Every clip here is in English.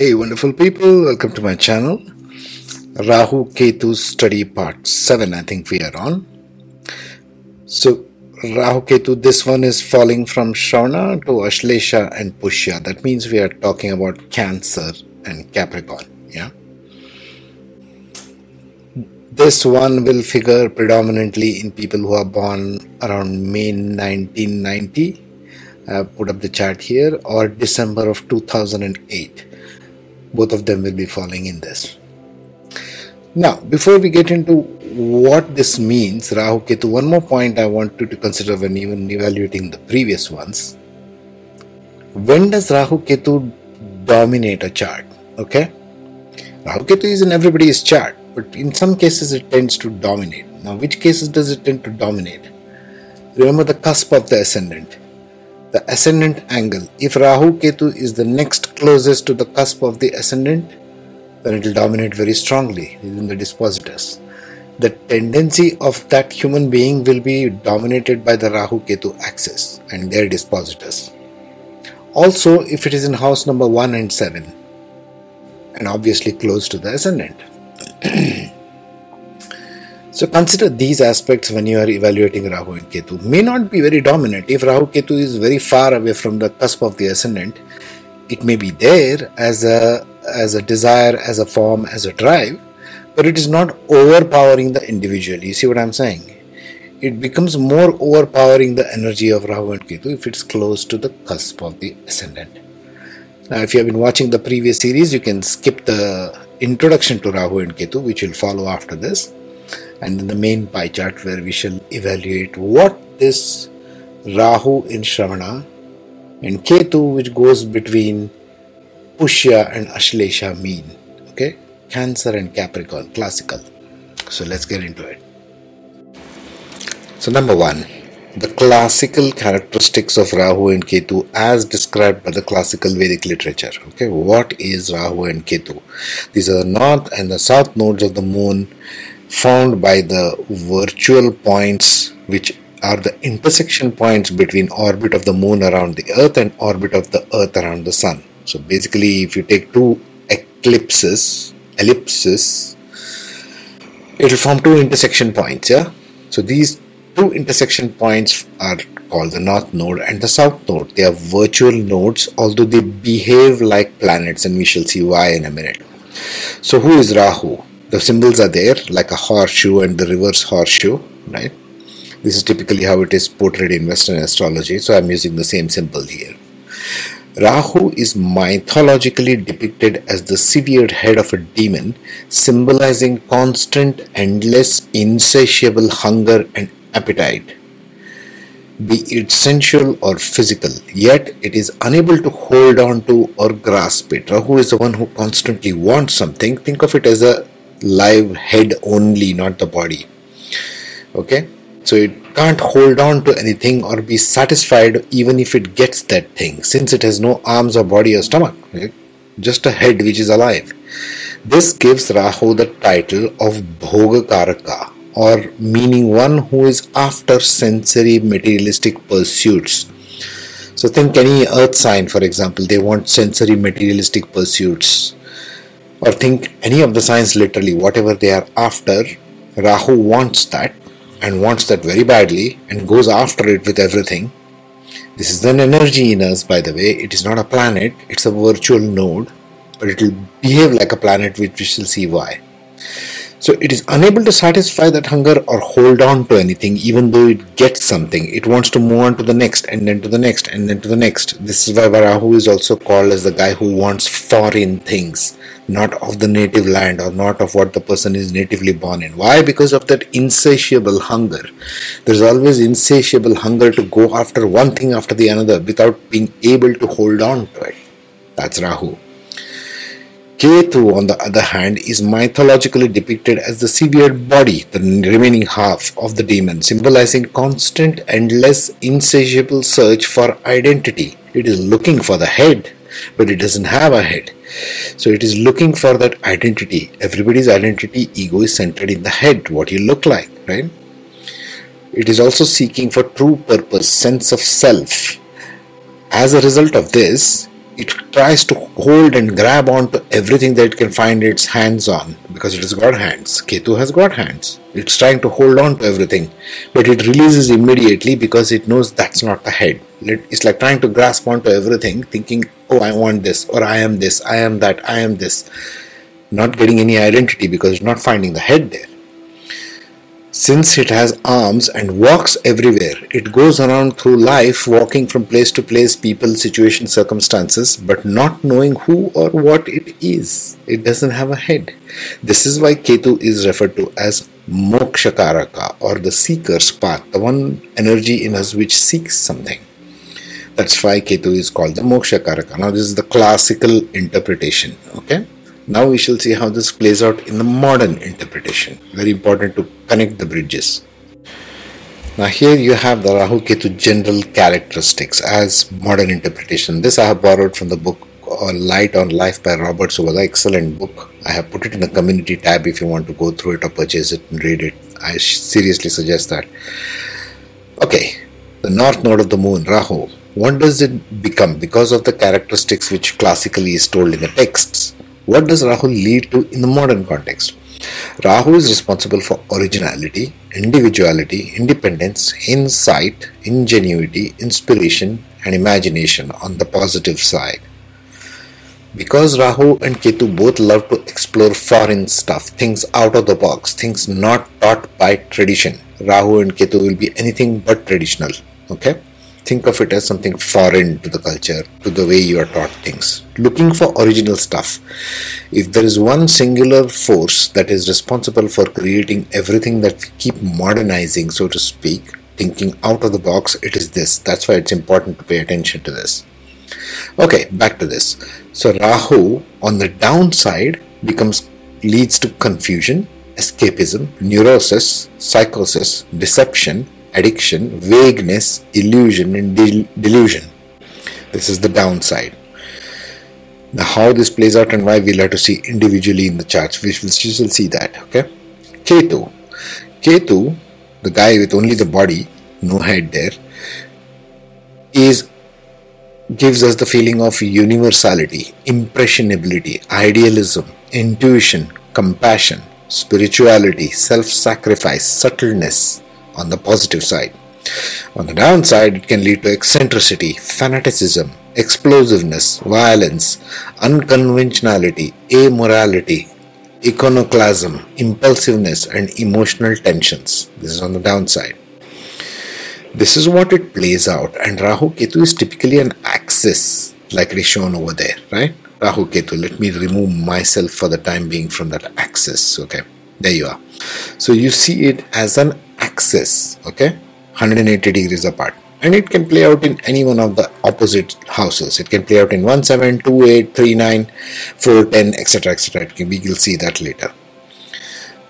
Hey, wonderful people, welcome to my channel. Rahu Ketu study part 7, I think we are on. So, Rahu Ketu, this one is falling from Shravana to Ashlesha and Pushya. That means we are talking about Cancer and Capricorn. Yeah. This one will figure predominantly in people who are born around May 1990. I uh, put up the chart here, or December of 2008 both of them will be falling in this. Now, before we get into what this means, Rahu Ketu, one more point I want you to consider when even evaluating the previous ones. When does Rahu Ketu dominate a chart? Okay? Rahu Ketu is in everybody's chart, but in some cases it tends to dominate. Now, which cases does it tend to dominate? Remember the cusp of the ascendant the ascendant angle. If Rahu Ketu is the next closest to the cusp of the ascendant, then it will dominate very strongly within the dispositors. The tendency of that human being will be dominated by the Rahu Ketu axis and their dispositors. Also, if it is in house number 1 and 7, and obviously close to the ascendant. So consider these aspects when you are evaluating Rahu and Ketu. May not be very dominant. If Rahu Ketu is very far away from the cusp of the ascendant, it may be there as a as a desire, as a form, as a drive, but it is not overpowering the individual. You see what I'm saying? It becomes more overpowering the energy of Rahu and Ketu if it's close to the cusp of the ascendant. Now, if you have been watching the previous series, you can skip the introduction to Rahu and Ketu, which will follow after this and then the main pie chart where we shall evaluate what this Rahu in Shravana and Ketu which goes between Pushya and Ashlesha mean. Okay, Cancer and Capricorn, classical. So let's get into it. So number one, the classical characteristics of Rahu and Ketu as described by the classical Vedic literature. Okay, what is Rahu and Ketu? These are the north and the south nodes of the moon found by the virtual points which are the intersection points between orbit of the moon around the earth and orbit of the earth around the sun. So basically if you take two eclipses ellipses it will form two intersection points yeah? So these two intersection points are called the north node and the south node. They are virtual nodes although they behave like planets and we shall see why in a minute. So who is rahu the symbols are there like a horseshoe and the reverse horseshoe right this is typically how it is portrayed in western astrology so i'm using the same symbol here rahu is mythologically depicted as the severed head of a demon symbolizing constant endless insatiable hunger and appetite be it sensual or physical, yet it is unable to hold on to or grasp it. Rahu is the one who constantly wants something. Think of it as a live head only, not the body. Okay, so it can't hold on to anything or be satisfied even if it gets that thing, since it has no arms or body or stomach, right? just a head which is alive. This gives Rahu the title of Bhogakaraka, or meaning one who is after sensory materialistic pursuits. So think any earth sign, for example, they want sensory materialistic pursuits or think any of the signs literally, whatever they are after, Rahu wants that and wants that very badly and goes after it with everything. This is an energy in us, by the way. It is not a planet, it's a virtual node, but it will behave like a planet, which we shall see why. So it is unable to satisfy that hunger or hold on to anything, even though it gets something. It wants to move on to the next, and then to the next, and then to the next. This is why Rahu is also called as the guy who wants foreign things, not of the native land or not of what the person is natively born in. Why? Because of that insatiable hunger. There's always insatiable hunger to go after one thing after the another without being able to hold on to it. That's Rahu. Ketu, on the other hand, is mythologically depicted as the severed body, the remaining half of the demon, symbolizing constant, endless, insatiable search for identity. It is looking for the head, but it doesn't have a head. So it is looking for that identity. Everybody's identity, ego is centered in the head, what you look like, right? It is also seeking for true purpose, sense of self. As a result of this, it tries to hold and grab onto everything that it can find its hands on because it has got hands. Ketu has got hands. It's trying to hold on to everything, but it releases immediately because it knows that's not the head. It's like trying to grasp onto everything, thinking, oh, I want this, or I am this, I am that, I am this. Not getting any identity because it's not finding the head there. Since it has arms and walks everywhere, it goes around through life walking from place to place, people, situation, circumstances, but not knowing who or what it is. It doesn't have a head. This is why Ketu is referred to as Mokshakaraka or the seeker's path, the one energy in us which seeks something. That's why Ketu is called the Mokshakaraka. Now, this is the classical interpretation. Okay. Now we shall see how this plays out in the modern interpretation. Very important to connect the bridges. Now here you have the Rahu Ketu general characteristics as modern interpretation. This I have borrowed from the book uh, Light on Life by Robert Svoboda. Excellent book. I have put it in the community tab if you want to go through it or purchase it and read it. I seriously suggest that. Okay, the north node of the moon, Rahu. What does it become because of the characteristics which classically is told in the texts? What does Rahu lead to in the modern context? Rahu is responsible for originality, individuality, independence, insight, ingenuity, inspiration, and imagination on the positive side. Because Rahu and Ketu both love to explore foreign stuff, things out of the box, things not taught by tradition, Rahu and Ketu will be anything but traditional. Okay? Think of it as something foreign to the culture, to the way you are taught things. Looking for original stuff. If there is one singular force that is responsible for creating everything that we keep modernizing, so to speak, thinking out of the box, it is this. That's why it's important to pay attention to this. Okay, back to this. So Rahu on the downside becomes leads to confusion, escapism, neurosis, psychosis, deception, addiction, vagueness, illusion, and del- delusion. This is the downside. Now, how this plays out and why we'll have to see individually in the charts. We will, see that. Okay. Ketu. Ketu, the guy with only the body, no head there, is gives us the feeling of universality, impressionability, idealism, intuition, compassion, spirituality, self sacrifice, subtleness, on the positive side. On the downside, it can lead to eccentricity, fanaticism, explosiveness, violence, unconventionality, amorality, iconoclasm, impulsiveness, and emotional tensions. This is on the downside. This is what it plays out, and Rahu Ketu is typically an axis, like it is shown over there, right? Rahu Ketu. Let me remove myself for the time being from that axis. Okay, there you are. So you see it as an axis okay? 180 degrees apart. And it can play out in any one of the opposite houses. It can play out in 1 7 2 8 3 9 4 10 etc etc we will see that later.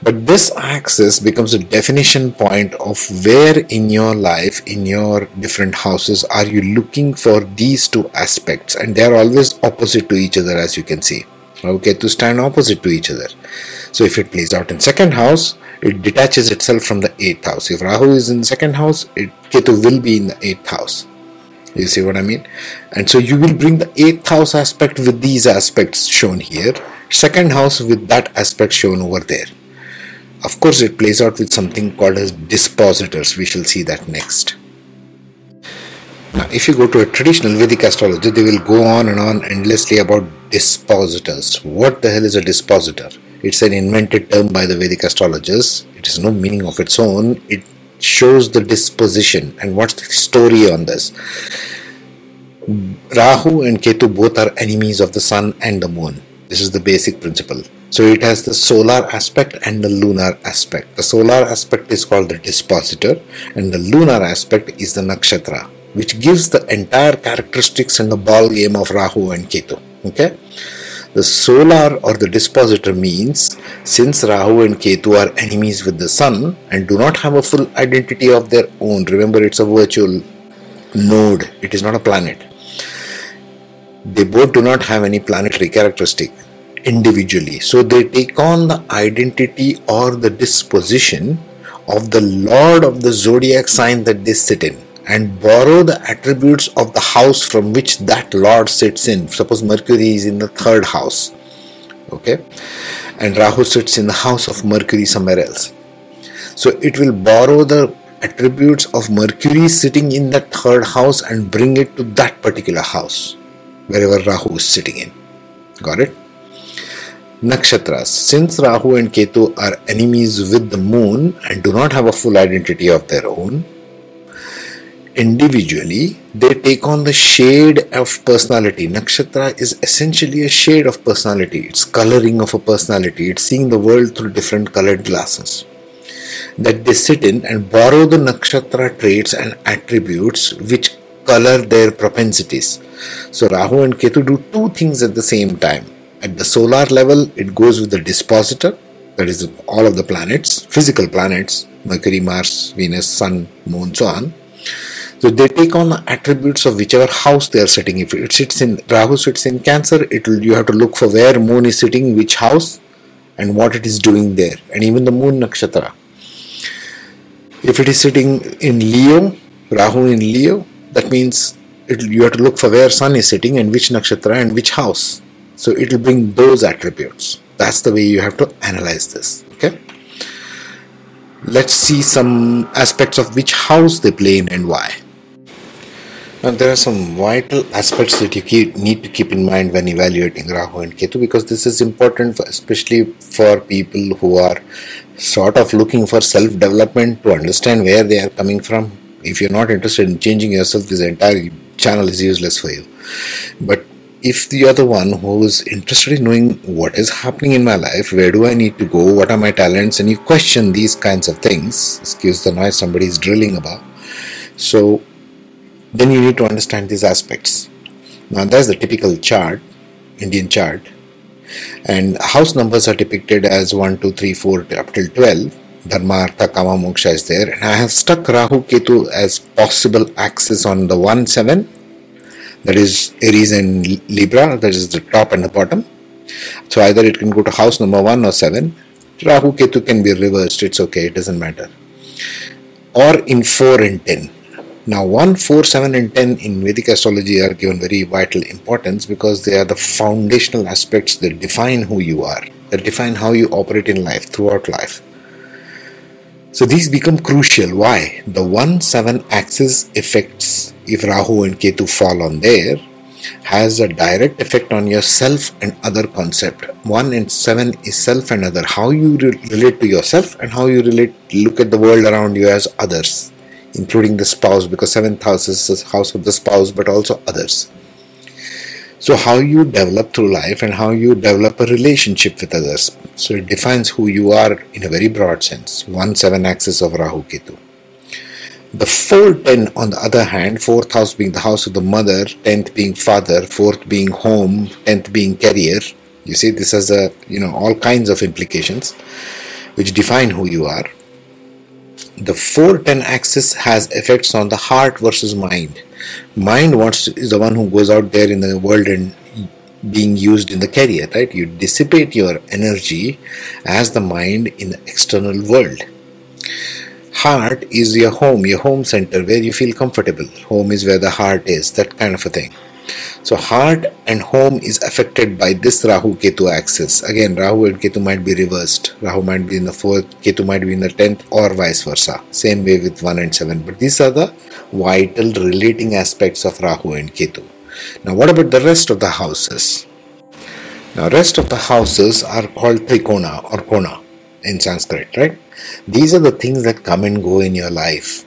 But this axis becomes a definition point of where in your life in your different houses are you looking for these two aspects? And they are always opposite to each other as you can see okay to stand opposite to each other so if it plays out in second house it detaches itself from the eighth house. If Rahu is in second house, it, Ketu will be in the eighth house. You see what I mean? And so you will bring the eighth house aspect with these aspects shown here, second house with that aspect shown over there. Of course, it plays out with something called as dispositors. We shall see that next. Now, if you go to a traditional Vedic astrology, they will go on and on endlessly about dispositors. What the hell is a dispositor? It's an invented term by the Vedic astrologers. It has no meaning of its own. It shows the disposition. And what's the story on this? Rahu and Ketu both are enemies of the sun and the moon. This is the basic principle. So it has the solar aspect and the lunar aspect. The solar aspect is called the dispositor, and the lunar aspect is the nakshatra, which gives the entire characteristics and the ball game of Rahu and Ketu. Okay. The solar or the dispositor means since Rahu and Ketu are enemies with the sun and do not have a full identity of their own, remember it's a virtual node, it is not a planet. They both do not have any planetary characteristic individually. So they take on the identity or the disposition of the lord of the zodiac sign that they sit in. And borrow the attributes of the house from which that lord sits in. Suppose Mercury is in the third house, okay, and Rahu sits in the house of Mercury somewhere else. So it will borrow the attributes of Mercury sitting in that third house and bring it to that particular house, wherever Rahu is sitting in. Got it? Nakshatras. Since Rahu and Ketu are enemies with the moon and do not have a full identity of their own, individually they take on the shade of personality. Nakshatra is essentially a shade of personality, it's coloring of a personality, it's seeing the world through different colored glasses. That they sit in and borrow the nakshatra traits and attributes which color their propensities. So Rahu and Ketu do two things at the same time at the solar level, it goes with the dispositor, that is, all of the planets, physical planets, Mercury, Mars, Venus, Sun, Moon, so on. So they take on the attributes of whichever house they are sitting. If it sits in Rahu sits in Cancer, it will you have to look for where Moon is sitting, which house, and what it is doing there, and even the Moon nakshatra. If it is sitting in Leo, Rahu in Leo, that means it, you have to look for where Sun is sitting and which nakshatra and which house. So it will bring those attributes. That's the way you have to analyze this. Okay. Let's see some aspects of which house they play in and why. Now there are some vital aspects that you keep, need to keep in mind when evaluating Rahu and Ketu because this is important, for, especially for people who are sort of looking for self-development to understand where they are coming from. If you're not interested in changing yourself, this entire channel is useless for you. But if you're the one who's interested in knowing what is happening in my life, where do I need to go, what are my talents, and you question these kinds of things, excuse the noise somebody is drilling about. So then you need to understand these aspects. Now that's the typical chart, Indian chart. And house numbers are depicted as 1, 2, 3, 4 up till 12. Dharma, Artha, Kama, Moksha is there. And I have stuck Rahu Ketu as possible axis on the 1, 7 that is Aries and Libra, that is the top and the bottom. So either it can go to house number 1 or 7. Rahu Ketu can be reversed, it's okay, it doesn't matter. Or in 4 and 10. Now 1, 4, 7 and 10 in Vedic astrology are given very vital importance because they are the foundational aspects that define who you are, that define how you operate in life, throughout life. So these become crucial. Why? The 1 7 axis affects if Rahu and Ketu fall on there has a direct effect on your self and other concept. 1 and 7 is self and other. How you re- relate to yourself and how you relate look at the world around you as others, including the spouse, because 7th house is the house of the spouse, but also others. So, how you develop through life and how you develop a relationship with others. So, it defines who you are in a very broad sense. 1 7 axis of Rahu Ketu. The 4 10, on the other hand, 4th house being the house of the mother, 10th being father, 4th being home, 10th being career. You see, this has a, you know, all kinds of implications which define who you are. The 410 axis has effects on the heart versus mind. Mind wants to, is the one who goes out there in the world and being used in the career right? You dissipate your energy as the mind in the external world. Heart is your home your home center where you feel comfortable. Home is where the heart is that kind of a thing so heart and home is affected by this Rahu Ketu axis. Again, Rahu and Ketu might be reversed. Rahu might be in the fourth, Ketu might be in the tenth, or vice versa. Same way with one and seven. But these are the vital relating aspects of Rahu and Ketu. Now, what about the rest of the houses? Now, rest of the houses are called trikona or kona in Sanskrit, right? These are the things that come and go in your life.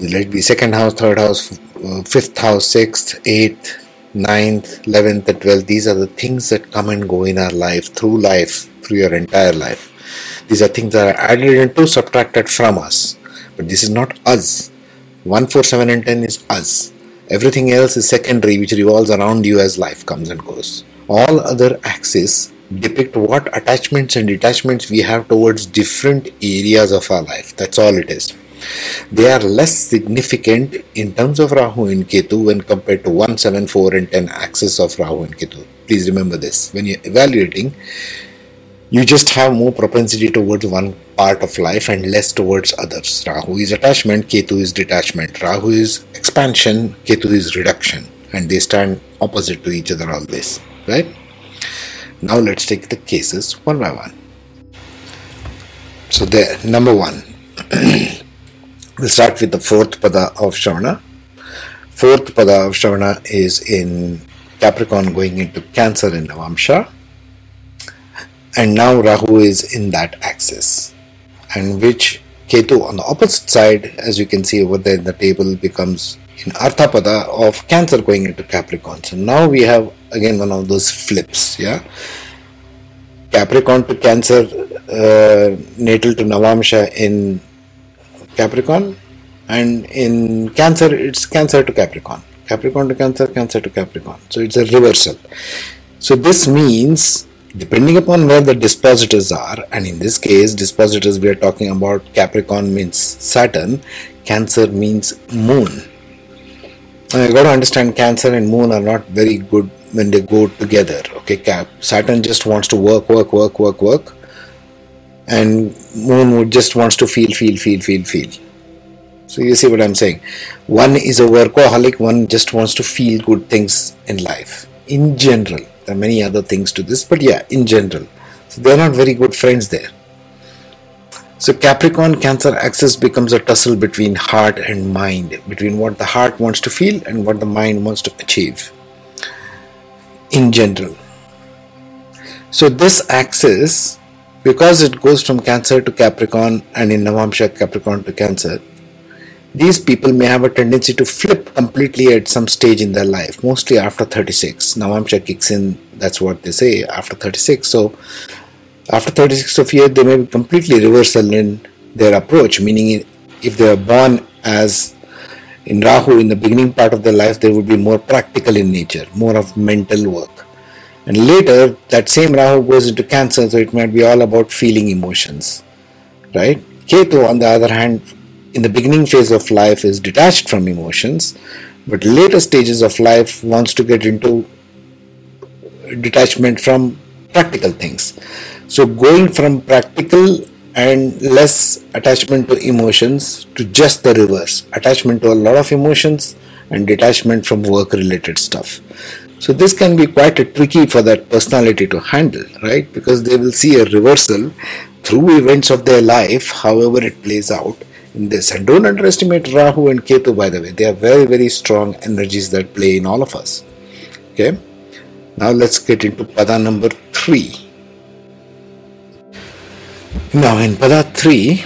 Let be second house, third house, uh, fifth house, sixth, eighth, ninth, eleventh, and twelfth. These are the things that come and go in our life, through life, through your entire life. These are things that are added into, subtracted from us. But this is not us. 1, 4, 7, and 10 is us. Everything else is secondary, which revolves around you as life comes and goes. All other axes depict what attachments and detachments we have towards different areas of our life. That's all it is. They are less significant in terms of Rahu and Ketu when compared to 1, 7, 4, and 10 axis of Rahu and Ketu. Please remember this. When you're evaluating, you just have more propensity towards one part of life and less towards others. Rahu is attachment, Ketu is detachment. Rahu is expansion, Ketu is reduction. And they stand opposite to each other always. Right? Now let's take the cases one by one. So there, number one. we'll start with the fourth pada of Shravana. Fourth pada of Shravana is in Capricorn going into Cancer in Navamsha and now Rahu is in that axis and which Ketu on the opposite side as you can see over there in the table becomes in Arthapada of Cancer going into Capricorn. So now we have again one of those flips, yeah. Capricorn to Cancer, uh, natal to Navamsha in Capricorn, and in Cancer it's Cancer to Capricorn, Capricorn to Cancer, Cancer to Capricorn. So it's a reversal. So this means depending upon where the dispositors are and in this case dispositors we are talking about capricorn means saturn cancer means moon and you got to understand cancer and moon are not very good when they go together okay Cap- saturn just wants to work work work work work and moon just wants to feel feel feel feel feel so you see what i'm saying one is a workaholic one just wants to feel good things in life in general there are many other things to this, but yeah, in general. So they're not very good friends there. So Capricorn Cancer axis becomes a tussle between heart and mind, between what the heart wants to feel and what the mind wants to achieve. In general. So this axis, because it goes from Cancer to Capricorn and in Navamsha Capricorn to Cancer, these people may have a tendency to flip completely at some stage in their life, mostly after 36. Navamsha kicks in, that's what they say, after 36. So, after 36 of years, they may be completely reversal in their approach, meaning if they are born as in Rahu in the beginning part of their life, they would be more practical in nature, more of mental work. And later, that same Rahu goes into Cancer, so it might be all about feeling emotions, right? Ketu, on the other hand, in the beginning phase of life is detached from emotions, but later stages of life wants to get into detachment from practical things. So going from practical and less attachment to emotions to just the reverse attachment to a lot of emotions and detachment from work related stuff. So this can be quite a tricky for that personality to handle, right? Because they will see a reversal through events of their life, however it plays out, in this. And don't underestimate Rahu and Ketu, by the way. They are very, very strong energies that play in all of us. Okay. Now let's get into Pada number three. Now in Pada three,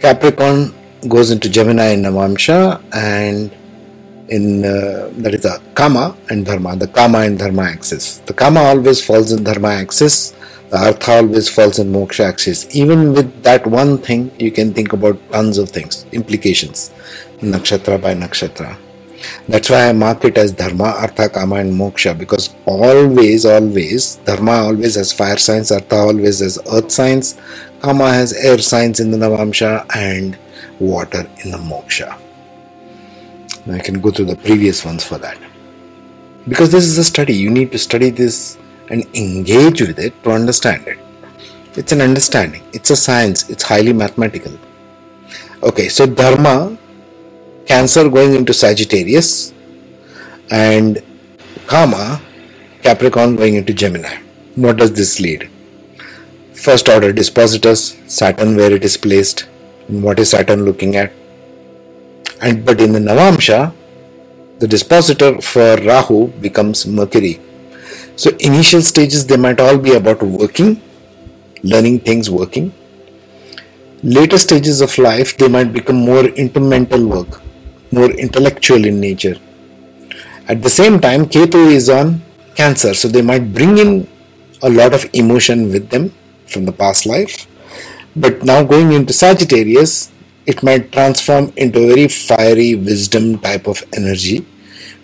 Capricorn goes into Gemini and Navamsha and in uh, that is the Kama and Dharma, the Kama and Dharma axis. The Kama always falls in Dharma axis the artha always falls in moksha axis. Even with that one thing, you can think about tons of things, implications, nakshatra by nakshatra. That's why I mark it as dharma, artha, kama, and moksha because always, always, dharma always has fire signs, artha always has earth signs, kama has air signs in the navamsha, and water in the moksha. I can go through the previous ones for that. Because this is a study, you need to study this and engage with it to understand it. It's an understanding, it's a science, it's highly mathematical. Okay, so Dharma, Cancer going into Sagittarius, and Kama, Capricorn going into Gemini. What does this lead? First order dispositors, Saturn where it is placed, and what is Saturn looking at? And but in the Navamsha, the dispositor for Rahu becomes Mercury so initial stages they might all be about working, learning things working. Later stages of life they might become more into mental work, more intellectual in nature. At the same time, Ketu is on Cancer, so they might bring in a lot of emotion with them from the past life. But now going into Sagittarius, it might transform into a very fiery wisdom type of energy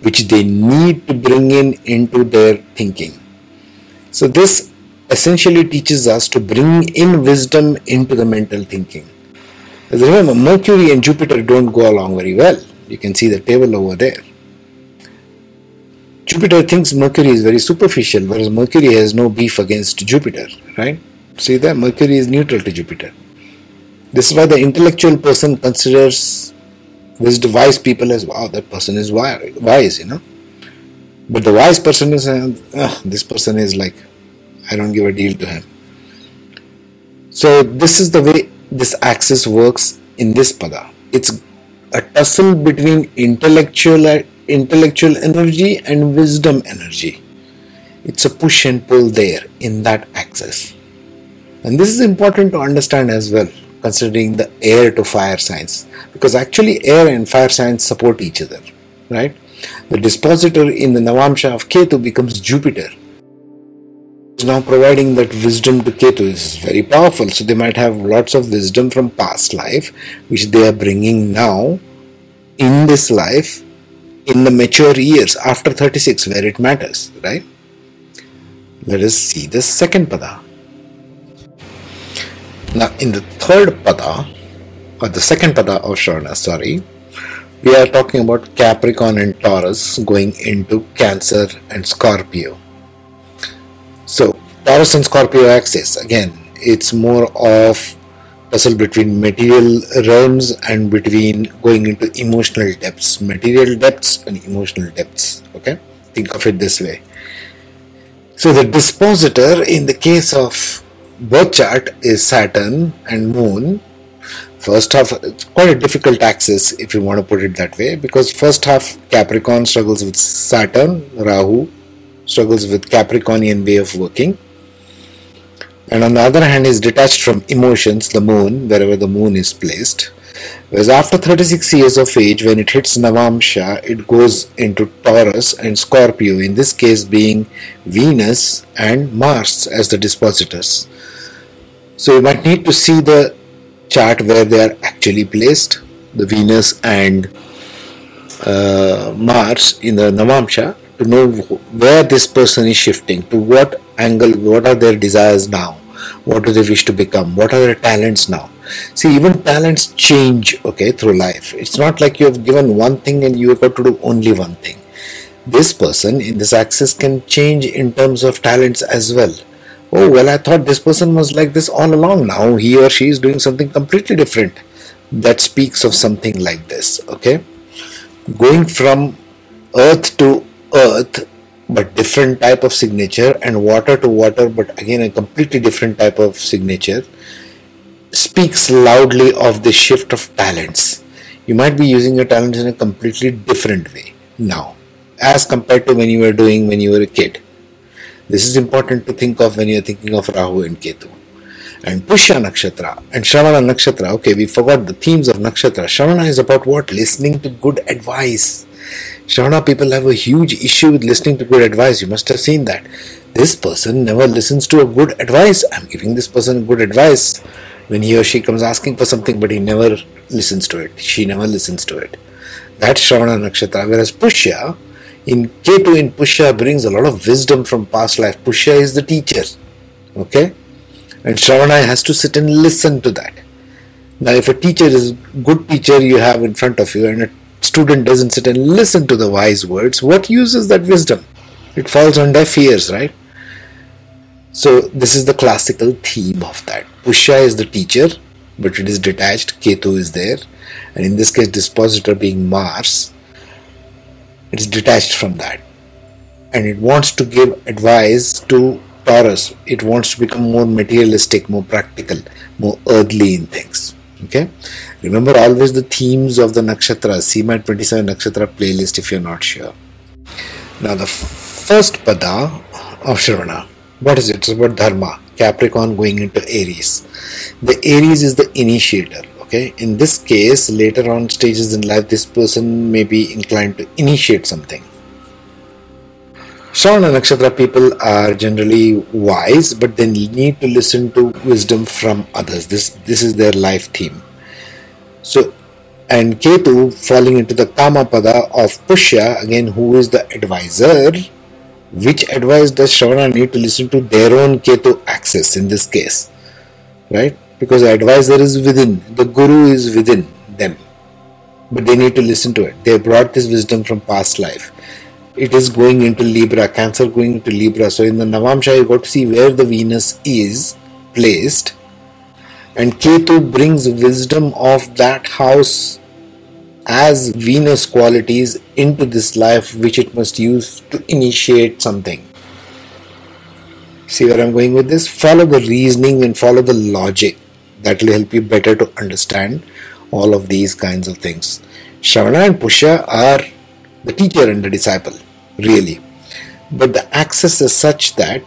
which they need to bring in into their thinking. So, this essentially teaches us to bring in wisdom into the mental thinking. Remember, Mercury and Jupiter don't go along very well. You can see the table over there. Jupiter thinks Mercury is very superficial, whereas Mercury has no beef against Jupiter, right? See that Mercury is neutral to Jupiter. This is why the intellectual person considers wisdom, wise people as wow, that person is wise, you know. But the wise person is, uh, this person is like, I don't give a deal to him. So this is the way this axis works in this pada. It's a tussle between intellectual intellectual energy and wisdom energy. It's a push and pull there in that axis. And this is important to understand as well, considering the air to fire signs, because actually air and fire signs support each other, right? The dispositor in the Navamsha of Ketu becomes Jupiter. Is now providing that wisdom to Ketu is very powerful. So they might have lots of wisdom from past life, which they are bringing now in this life in the mature years after 36, where it matters, right? Let us see the second pada. Now, in the third pada, or the second pada of Shravana, sorry, we are talking about Capricorn and Taurus going into Cancer and Scorpio. So, Taurus and Scorpio axis, again, it's more of tussle between material realms and between going into emotional depths, material depths and emotional depths. Okay, think of it this way. So, the dispositor in the case of birth chart is Saturn and Moon First half, it's quite a difficult axis if you want to put it that way, because first half Capricorn struggles with Saturn, Rahu struggles with Capricornian way of working, and on the other hand is detached from emotions, the moon, wherever the moon is placed. Whereas after 36 years of age, when it hits Navamsha, it goes into Taurus and Scorpio, in this case being Venus and Mars as the dispositors. So you might need to see the chart where they are actually placed, the Venus and uh, Mars in the Navamsha, to know where this person is shifting, to what angle, what are their desires now, what do they wish to become, what are their talents now. See, even talents change, okay, through life. It's not like you have given one thing and you have got to do only one thing. This person in this axis can change in terms of talents as well oh well i thought this person was like this all along. Now he or she is doing something completely different that speaks of something like this okay? Going from earth to earth but different type of signature and water to water but again a completely different type of signature speaks loudly of the shift of talents. You might be using your talents in a completely different way now as compared to when you were doing when you were a kid this is important to think of when you're thinking of Rahu and Ketu. And Pushya Nakshatra and Shravana Nakshatra. Okay, we forgot the themes of Nakshatra. Shravana is about what? Listening to good advice. Shravana people have a huge issue with listening to good advice. You must have seen that. This person never listens to a good advice. I'm giving this person good advice when he or she comes asking for something, but he never listens to it. She never listens to it. That's Shravana Nakshatra. Whereas Pushya, in Ketu in Pushya brings a lot of wisdom from past life. Pushya is the teacher. Okay? And Shravana has to sit and listen to that. Now if a teacher is a good teacher you have in front of you and a student doesn't sit and listen to the wise words, what use is that wisdom? It falls on deaf ears, right? So this is the classical theme of that. Pushya is the teacher, but it is detached. Ketu is there. And in this case, dispositor being Mars, it's detached from that and it wants to give advice to Taurus. It wants to become more materialistic, more practical, more earthly in things. Okay. Remember always the themes of the nakshatra. See my 27 nakshatra playlist if you're not sure. Now the first pada of Shravana. What is it? It's about dharma. Capricorn going into Aries. The Aries is the initiator okay in this case later on stages in life this person may be inclined to initiate something Shravana Nakshatra people are generally wise, but they need to listen to wisdom from others. This this is their life theme. So, and Ketu falling into the Kama Pada of Pushya, again, who is the advisor? Which advice does Shravana need to listen to? Their own Ketu axis in this case, right? Because the advisor is within, the guru is within them. But they need to listen to it. They brought this wisdom from past life. It is going into Libra, Cancer going into Libra. So in the Navamsha, you got to see where the Venus is placed, and Ketu brings wisdom of that house as Venus qualities into this life, which it must use to initiate something. See where I'm going with this? Follow the reasoning and follow the logic. That will help you better to understand all of these kinds of things. Shravana and Pushya are the teacher and the disciple, really. But the access is such that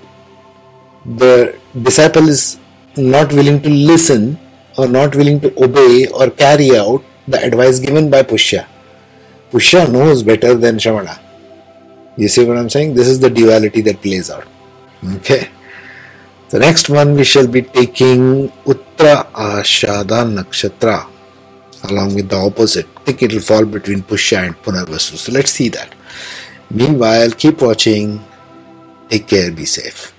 the disciple is not willing to listen or not willing to obey or carry out the advice given by Pushya. Pushya knows better than Shravana. You see what I'm saying? This is the duality that plays out. Okay. The next one we shall be taking Uttara Ashada Nakshatra along with the opposite. I think it will fall between Pushya and Punarvasu. So let's see that. Meanwhile, keep watching. Take care, be safe.